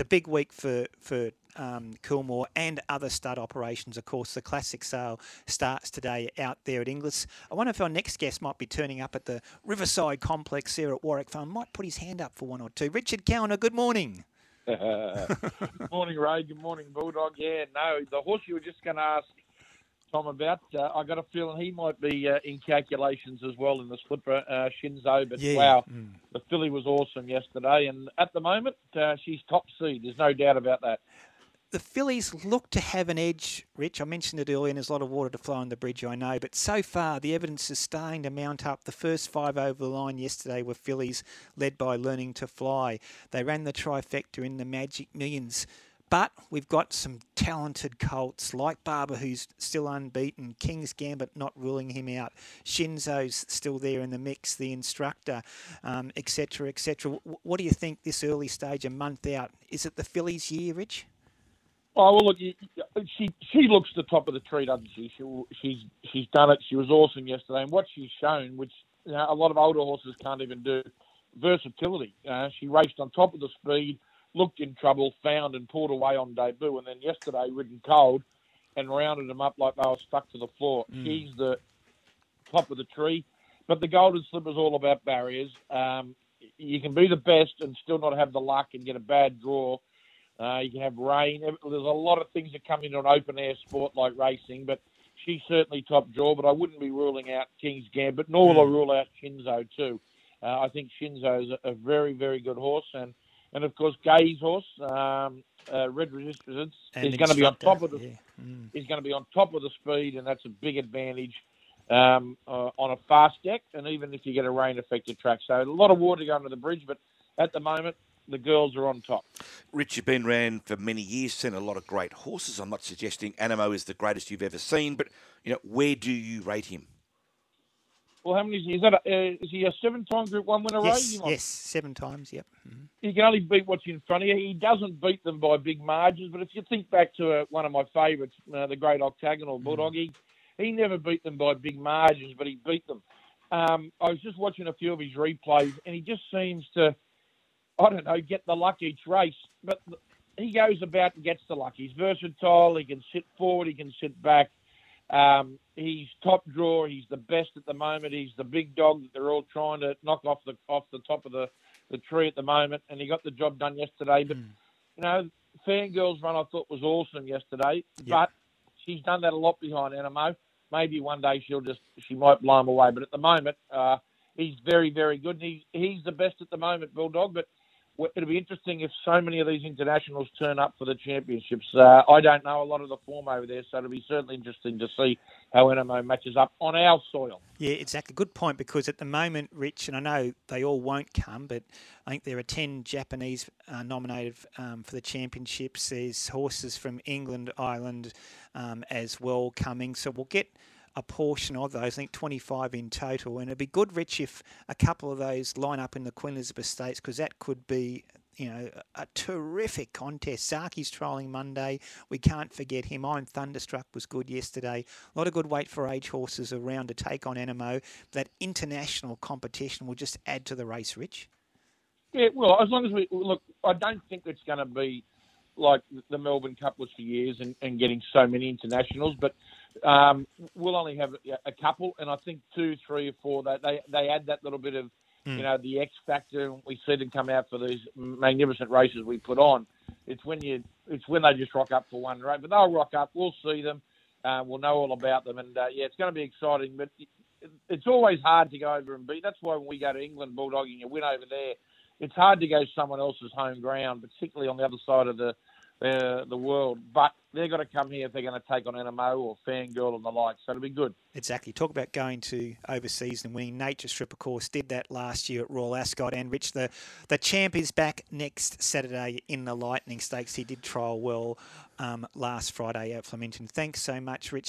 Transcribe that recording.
It's a big week for for um, Coolmore and other stud operations. Of course, the classic sale starts today out there at Inglis. I wonder if our next guest might be turning up at the Riverside Complex here at Warwick Farm. Might put his hand up for one or two. Richard Cowan, good morning. Good morning, Ray. Good morning, Bulldog. Yeah, no, the horse you were just going to ask Tom about, uh, I got a feeling he might be uh, in calculations as well in the slipper, uh, Shinzo. But Yeah. wow, Mm. the filly was awesome yesterday, and at the moment uh, she's top seed. There's no doubt about that. The fillies look to have an edge, Rich. I mentioned it earlier, and there's a lot of water to flow on the bridge, I know. But so far, the evidence is starting to mount up. The first five over the line yesterday were fillies led by Learning to Fly. They ran the trifecta in the Magic Millions. But we've got some talented colts like Barber, who's still unbeaten, King's Gambit not ruling him out, Shinzo's still there in the mix, the instructor, um, etc., etc. Wh- What do you think this early stage, a month out? Is it the fillies' year, Rich? Oh well, look, she she looks the top of the tree, doesn't she? she she's she's done it. She was awesome yesterday, and what she's shown, which you know, a lot of older horses can't even do, versatility. Uh, she raced on top of the speed, looked in trouble, found and pulled away on debut, and then yesterday ridden cold and rounded them up like they were stuck to the floor. Mm. She's the top of the tree, but the golden slipper's all about barriers. Um, you can be the best and still not have the luck and get a bad draw. Uh, you can have rain. There's a lot of things that come into an open air sport like racing, but she's certainly top draw. But I wouldn't be ruling out King's Gambit, nor will I rule out Shinzo too. Uh, I think Shinzo's a very, very good horse, and and of course Gai's horse, um, uh, Red Resistance, And is going to be on top of the yeah. Mm. is going to be on top of the speed, and that's a big advantage um, uh, on a fast deck, and even if you get a rain affected track. So a lot of water going to the bridge, but at the moment the girls are on top. Rich, you've been around for many years, seen a lot of great horses. I'm not suggesting Anamoe is the greatest you've ever seen, but you know, where do you rate him? Well, how many is he? Is, that a, uh, is he a seven-time Group One winner? Yes, yes, seven times. Yep. Mhm. He can only beat what's in front of you. He doesn't beat them by big margins. But if you think back to uh, one of my favourites, uh, the Great Octagonal Bulldog, he, he never beat them by big margins, but he beat them. Um, I was just watching a few of his replays, and he just seems to, I don't know, get the luck each race. But he goes about and gets the luck. He's versatile. He can sit forward. He can sit back. Um, he's top drawer. He's the best at the moment. He's the big dog that they're all trying to knock off the off the top of the, the tree at the moment, and he got the job done yesterday. But Mm. you know, Fangirl's run I thought was awesome yesterday, but she's done that a lot behind Anamoe. Maybe one day she'll just she might blow him away, but at the moment, uh, he's very very good. And he's he's the best at the moment, Bulldog. But it'll be interesting if so many of these internationals turn up for the championships. Uh, I don't know a lot of the form over there, so it'll be certainly interesting to see how Anamoe matches up on our soil. Yeah, exactly. Good point because at the moment, Rich, and I know they all won't come, but I think there are 10 Japanese uh, nominated um, for the championships. There's horses from England, Ireland um, as well coming. So we'll get a portion of those, I think 25 in total. And it'd be good, Rich, if a couple of those line up in the Queen Elizabeth Stakes because that could be. You know, a terrific contest. Zaaki's trialling Monday. We can't forget him. I'm Thunderstruck was good yesterday. A lot of good weight for age horses around to take on Anamoe. That international competition will just add to the race, Rich. Yeah, well, as long as we look, I don't think it's going to be like the Melbourne Cup was for years and, and getting so many internationals, but um, we'll only have a, couple, and I think two, three, or four. They they, they add that little bit of Mm. you know the X factor, and we see them come out for these magnificent races we put on. It's when you it's when they just rock up for one race, but they'll rock up. We'll see them. Uh, we'll know all about them, and uh, yeah, it's going to be exciting. But it, it's always hard to go over and beat. That's why when we go to England bulldogging, you win over there. It's hard to go someone else's home ground, particularly on the other side of the the, the world. But they've got to come here if they're going to take on Anamoe or Fangirl and the like. So it'll be good. Exactly. Talk about going to overseas and winning. Nature Strip, of course, did that last year at Royal Ascot. And Rich, the, the champ is back next Saturday in the Lightning Stakes. He did trial well um, last Friday at Flemington. Thanks so much, Rich.